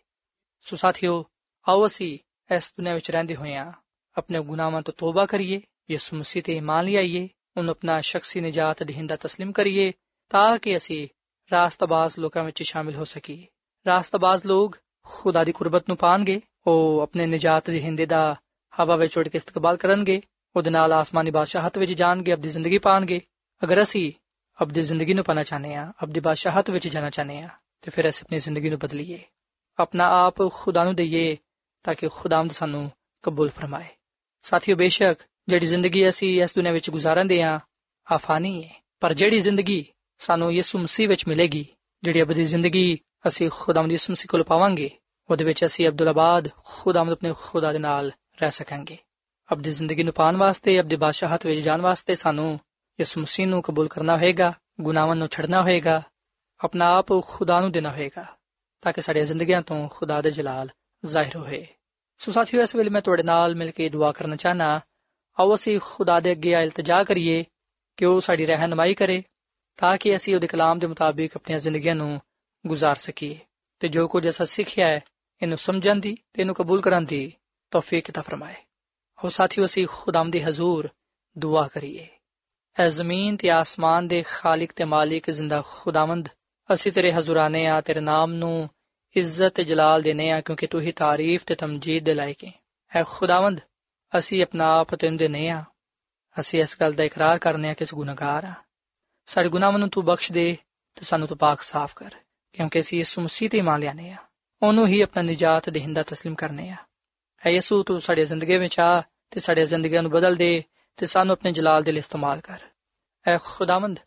ਸੋ ਸਾਥੀਓ ਆਓ ਅਸੀਂ ਇਸ ਦੁਨੀਆਂ ਵਿੱਚ ਰਹਿੰਦੇ ਹੋਇਆਂ ਆਪਣੇ ਗੁਨਾਹਾਂ ਤੋਂ ਤੋਬਾ ਕਰੀਏ ਯਿਸੂ ਮਸੀਹ ਤੇ ਇਮਾਨ ਲਿਆਈਏ ਉਹਨੂੰ ਆਪਣਾ ਸ਼ਖਸੀ ਨਜਾਤ ਦਹਿੰਦਾ تسلیم ਕਰੀਏ ਤਾਂ ਕਿ ਅਸੀਂ ਰਾਸਤਬਾਜ਼ ਲੋਕਾਂ ਵਿੱਚ ਸ਼ਾਮਿਲ ਹੋ ਸਕੀਏ ਰਾਸਤਬਾਜ਼ ਲੋਕ ਖੁਦਾ ਦੀ ਕੁਰਬਤ ਨੂੰ ਪਾਣਗੇ ਉਹ ਆਪਣੇ ਨਜਾਤ ਦਹਿੰਦੇ ਦਾ ਹਵਾ ਵਿੱਚ ਉੱਡ ਕੇ ਇਸਤਕਬਾਲ ਕਰਨਗੇ, ਉਹਦੇ ਨਾਲ ਆਸਮਾਨੀ ਬਾਦਸ਼ਾਹਤ ਵਿੱਚ ਜਾਣਗੇ ਆਪਣੀ ਜ਼ਿੰਦਗੀ ਪਾਣਗੇ। ਅਗਰ ਅਸੀਂ ਆਪਣੀ ਜ਼ਿੰਦਗੀ ਨੂੰ ਪਾਣਾ ਚਾਹਨੇ ਆ ਆਪਣੀ ਬਾਦਸ਼ਾਹਤ ਵਿੱਚ ਜਾਣਾ ਚਾਹਨੇ ਆ ਤੇ ਫਿਰ ਅਸੀਂ ਆਪਣੀ ਜ਼ਿੰਦਗੀ ਨੂੰ ਬਦਲੀਏ। ਆਪਣਾ ਆਪ ਖੁਦਾ ਨੂੰ ਦਈਏ, ਤਾਂ ਕਿ ਖੁਦਾਵੰਦ ਸਾਨੂੰ ਕਬੂਲ ਫਰਮਾਏ। ਸਾਥੀਓ, ਬੇਸ਼ੱਕ ਜਿਹੜੀ ਜ਼ਿੰਦਗੀ ਅਸੀਂ ਇਸ ਦੁਨੀਆਂ ਵਿੱਚ ਗੁਜ਼ਾਰਦੇ ਆ ਆਫਾਨੀ ਹੈ ਪਰ ਜਿਹੜੀ ਜ਼ਿੰਦਗੀ ਸਾਨੂੰ ਯਿਸੂ ਮਸੀਹ ਵਿੱਚ ਮਿਲੇਗੀ, ਜਿਹੜੀ ਅਬਦੀ ਜ਼ਿੰਦਗੀ ਅਸੀਂ ਖੁਦਾਵੰਦ ਯਿਸੂ ਮਸੀਹ ਕੋਲ ਪਾਵਾਂਗੇ, ਉਹਦੇ ਵਿੱਚ ਅਸੀਂ ਅਬਦੁੱਲਾਬਾਦ ਖੁਦਾਵੰਦ ਆਪਣੇ ਖੁਦਾ ਦੇ ਨਾਲ ਰਹਿ ਸਕਾਂਗੇ। ਆਪਣੀ ਜ਼ਿੰਦਗੀ ਨੂੰ ਪਾਣ ਵਾਸਤੇ ਅਬਦੀ ਬਾਦਸ਼ਾਹਤ ਵਿੱਚ ਜਾਣ ਵਾਸਤੇ ਸਾਨੂੰ ਇਸ ਮਸੀਹ ਨੂੰ ਕਬੂਲ ਕਰਨਾ ਹੋਏਗਾ, ਗੁਨਾਹਾਂ ਨੂੰ ਛੱਡਣਾ ਹੋਏਗਾ, ਆਪਣਾ ਆਪ ਖੁਦਾ ਨੂੰ ਦੇਣਾ ਹੋਏਗਾ, ਤਾਂ ਕਿ ਸਾਡੀਆਂ ਜ਼ਿੰਦਗੀਆਂ ਤੋਂ ਖੁਦਾ ਦੇ ਜਲਾਲ ਜ਼ਾਹਿਰ ਹੋਏ। ਸੋ ਸਾਥੀਓ, ਇਸ ਵੇਲੇ ਮੈਂ ਤੁਹਾਡੇ ਨਾਲ ਮਿਲ ਕੇ ਦੁਆ ਕਰਨਾ ਚਾਹਨਾ ਆਓ ਅਸੀਂ ਖੁਦਾ ਦੇ ਅੱਗੇ ਇਲਤਜਾ ਕਰੀਏ, ਕਿ ਉਹ ਸਾਡੀ ਰਹਿਨਮਾਈ ਕਰੇ, ਤਾਂ ਕਿ ਅਸੀਂ ਉਹਦੇ ਕਲਾਮ ਦੇ ਮੁਤਾਬਿਕ ਆਪਣੀਆਂ ਜ਼ਿੰਦਗੀਆਂ ਨੂੰ ਗੁਜ਼ਾਰ ਸਕੀਏ। ਤੇ ਜੋ ਕੁਝ ਅਸਾਂ ਸਿੱਖਿਆ ਹੈ, ਇਹਨੂੰ ਸਮਝਣ ਦੀ ਤੇ ਇਹਨੂੰ ਕਬੂਲ ਕਰਨ ਦੀ ਤੌਫੀਕ عطا ਫਰਮਾਏ ਹੋ ਸਾਥੀਓ ਅਸੀਂ ਖੁਦਾਮ ਦੇ ਹਜ਼ੂਰ ਦੁਆ ਕਰੀਏ ਐ ਜ਼ਮੀਨ ਤੇ ਆਸਮਾਨ ਦੇ ਖਾਲਿਕ ਤੇ ਮਾਲਿਕ ਜ਼ਿੰਦਾ ਖੁਦਾਵੰਦ ਅਸੀਂ ਤੇਰੇ ਹਜ਼ੂਰਾਨੇ ਆ ਤੇਰੇ ਨਾਮ ਨੂੰ ਇੱਜ਼ਤ ਤੇ ਜਲਾਲ ਦੇਨੇ ਆ ਕਿਉਂਕਿ ਤੂੰ ਹੀ ਤਾਰੀਫ ਤੇ ਤਮਜੀਦ ਦੇ ਲਾਇਕ ਹੈ ਐ ਖੁਦਾਵੰਦ ਅਸੀਂ ਆਪਣਾ ਆਪ ਤੈਨੂੰ ਦੇਨੇ ਆ ਅਸੀਂ ਇਸ ਗੱਲ ਦਾ ਇਕਰਾਰ ਕਰਨੇ ਆ ਕਿ ਅਸੀਂ ਗੁਨਾਹਗਾਰ ਆ ਸਾਡੇ ਗੁਨਾਹਾਂ ਨੂੰ ਤੂੰ ਬਖਸ਼ ਦੇ ਤੇ ਸਾਨੂੰ ਤੂੰ ਪਾਕ ਸਾਫ਼ ਕਰ ਕਿਉਂਕਿ ਅਸੀਂ ਯਿਸੂ ਮਸੀਹ ਤੇ ਮੰਨ ਲਿਆਨੇ ਆ ਉਹਨੂੰ ਹੀ ਆਪਣਾ ਨਜਾਤ ਦੇਹਿੰਦਾ تسلیم ਕਰਨੇ ਆ ਹੈ ਯਿਸੂ, ਤੂੰ ਸਾਡੀ ਜ਼ਿੰਦਗੀ ਵਿੱਚ ਆ ਤੇ ਸਾਡੀ ਜ਼ਿੰਦਗੀਆਂ ਨੂੰ ਬਦਲ ਦੇ ਤੇ ਸਾਨੂੰ ਆਪਣੇ ਜਲਾਲ ਦੇ ਲਈ ਇਸਤੇਮਾਲ ਕਰ। ਐ ਖੁਦਾਵੰਦ,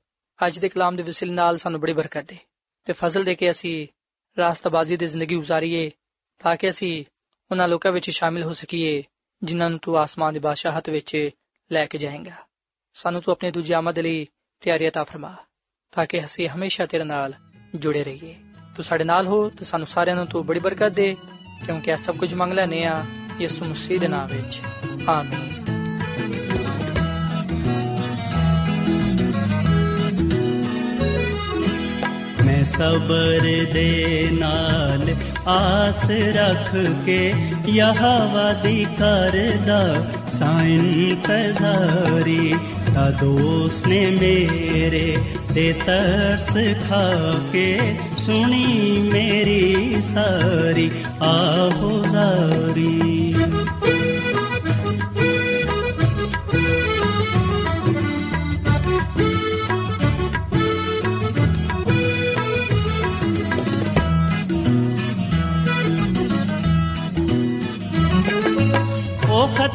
ਅੱਜ ਦੇ ਕਲਾਮ ਦੇ ਵਸਿਲ ਨਾਲ ਸਾਨੂੰ ਬੜੀ ਬਰਕਤ ਦੇ ਤੇ ਫਜ਼ਲ ਦੇ ਕੇ ਅਸੀਂ ਰਾਸਤਬਾਜ਼ੀ ਦੀ ਜ਼ਿੰਦਗੀ گزارੀਏ ਤਾਂ ਕਿ ਅਸੀਂ ਉਹਨਾਂ ਲੋਕਾਂ ਵਿੱਚ ਸ਼ਾਮਿਲ ਹੋ ਸਕੀਏ ਜਿਨ੍ਹਾਂ ਨੂੰ ਤੂੰ ਆਸਮਾਨ ਦੀ ਬਾਦਸ਼ਾਹਤ ਵਿੱਚ ਲੈ ਕੇ ਜਾਏਂਗਾ। ਸਾਨੂੰ ਤੂੰ ਆਪਣੇ ਦੂਜੀ ਆਮਦ ਲਈ ਤਿਆਰੀ عطا ਫਰਮਾ ਤਾਂ ਕਿ ਅਸੀਂ ਹਮੇਸ਼ਾ ਤੇਰੇ ਨਾਲ ਜੁੜੇ ਰਹੀਏ। ਤੂੰ ਸਾਡੇ ਨਾਲ ਹੋ ਤੇ ਸਾਨੂੰ ਸਾਰਿਆਂ ਨੂੰ ਤੂੰ ਬੜੀ ਬਰਕਤ ਦੇ ਕਿਉਂਕਿ ਆ ਸਭ ਕੁਝ ਮੰਗ ਲੈਨੇ ਆ ਯਿਸੂ ਮਸੀਹ ਦੇ ਨਾਮ ਵਿੱਚ। ਆਮੀਨ। ਮੈਂ ਸਬਰ ਦੇ ਨਾਲ ਆਸ ਰੱਖ ਕੇ ਯਹਵਾ ਦੀ ਕਰਦਾ ਸਾਇਨ ਤਜ਼ਾਰੀ ਤਾਂ ਦੋਸਤ ਨੇ ਮੇਰੇ ਤੇ ਤਰਸ ਖਾ ਕੇ ਸੁਣੀ ਮੇਰੀ ਸਾਰੀ, ਆਹੋ ਜ਼ਾਰੀ।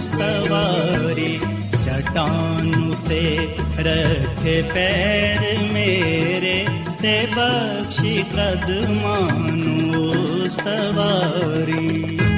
सवा चटाने रख पैर मेरे ते बक्षि कदमानु सवारी।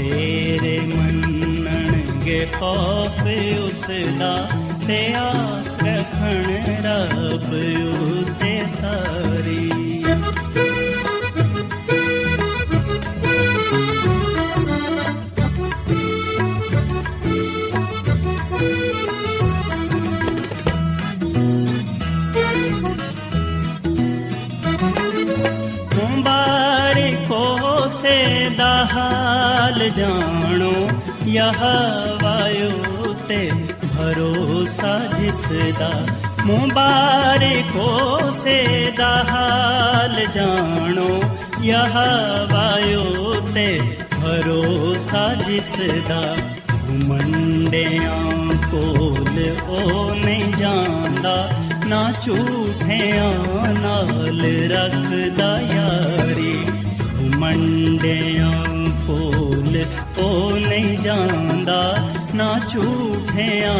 ਤੇਰੇ ਮੰਨਣਗੇ ਖੌਫ ਉਸ ਦਾ ਤੇ ਆਸ ਰੱਖਣ ਰੱਬ ਉਤੇ ਸਾਰੀ। ਹਾਲ ਜਾਣੋ, ਯਹ ਵਾਯੂ ਤੇ ਭਰੋਸਾ ਜਿਸ ਦਾ ਮੁਬਾਰਕੋ ਸੇ ਦਾ ਹਾਲ ਜਾਣੋ, ਯਹ ਵਾਯੂ ਤੇ ਭਰੋਸਾ ਜਿਸ ਦਾ ਘੁਮੰਡਿਆਂ ਕੋਲ ਉਹ ਨਹੀਂ ਜਾਂਦਾ, ਨਾ ਝੂਠਿਆਂ ਨਾਲ ਰੱਖਦਾ ਯਾਰੀ ਘੁਮੰਡਿਆਂ ਕੋਲ ਉਹ ਨਹੀਂ ਜਾਂਦਾ ਨਾ ਝੂਠਿਆਂ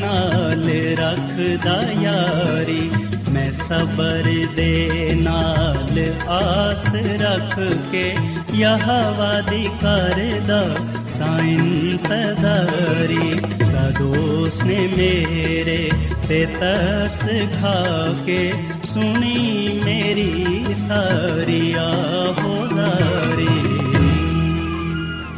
ਨਾਲ ਰੱਖਦਾ ਯਾਰੀ ਮੈਂ ਸਬਰ ਦੇ ਨਾਲ ਆਸ ਰੱਖ ਕੇ ਯਹਵਾ ਦੀ ਕਰਦਾ ਸਾਇੰਤਜ਼ਾਰੀ ਕਦੋਸ ਨੇ ਮੇਰੇ ਤੇ ਤਰਸ ਖਾ ਕੇ ਸੁਣੀ ਮੇਰੀ ਸਾਰੀ ਆਹੋਜ਼ਾਰੀ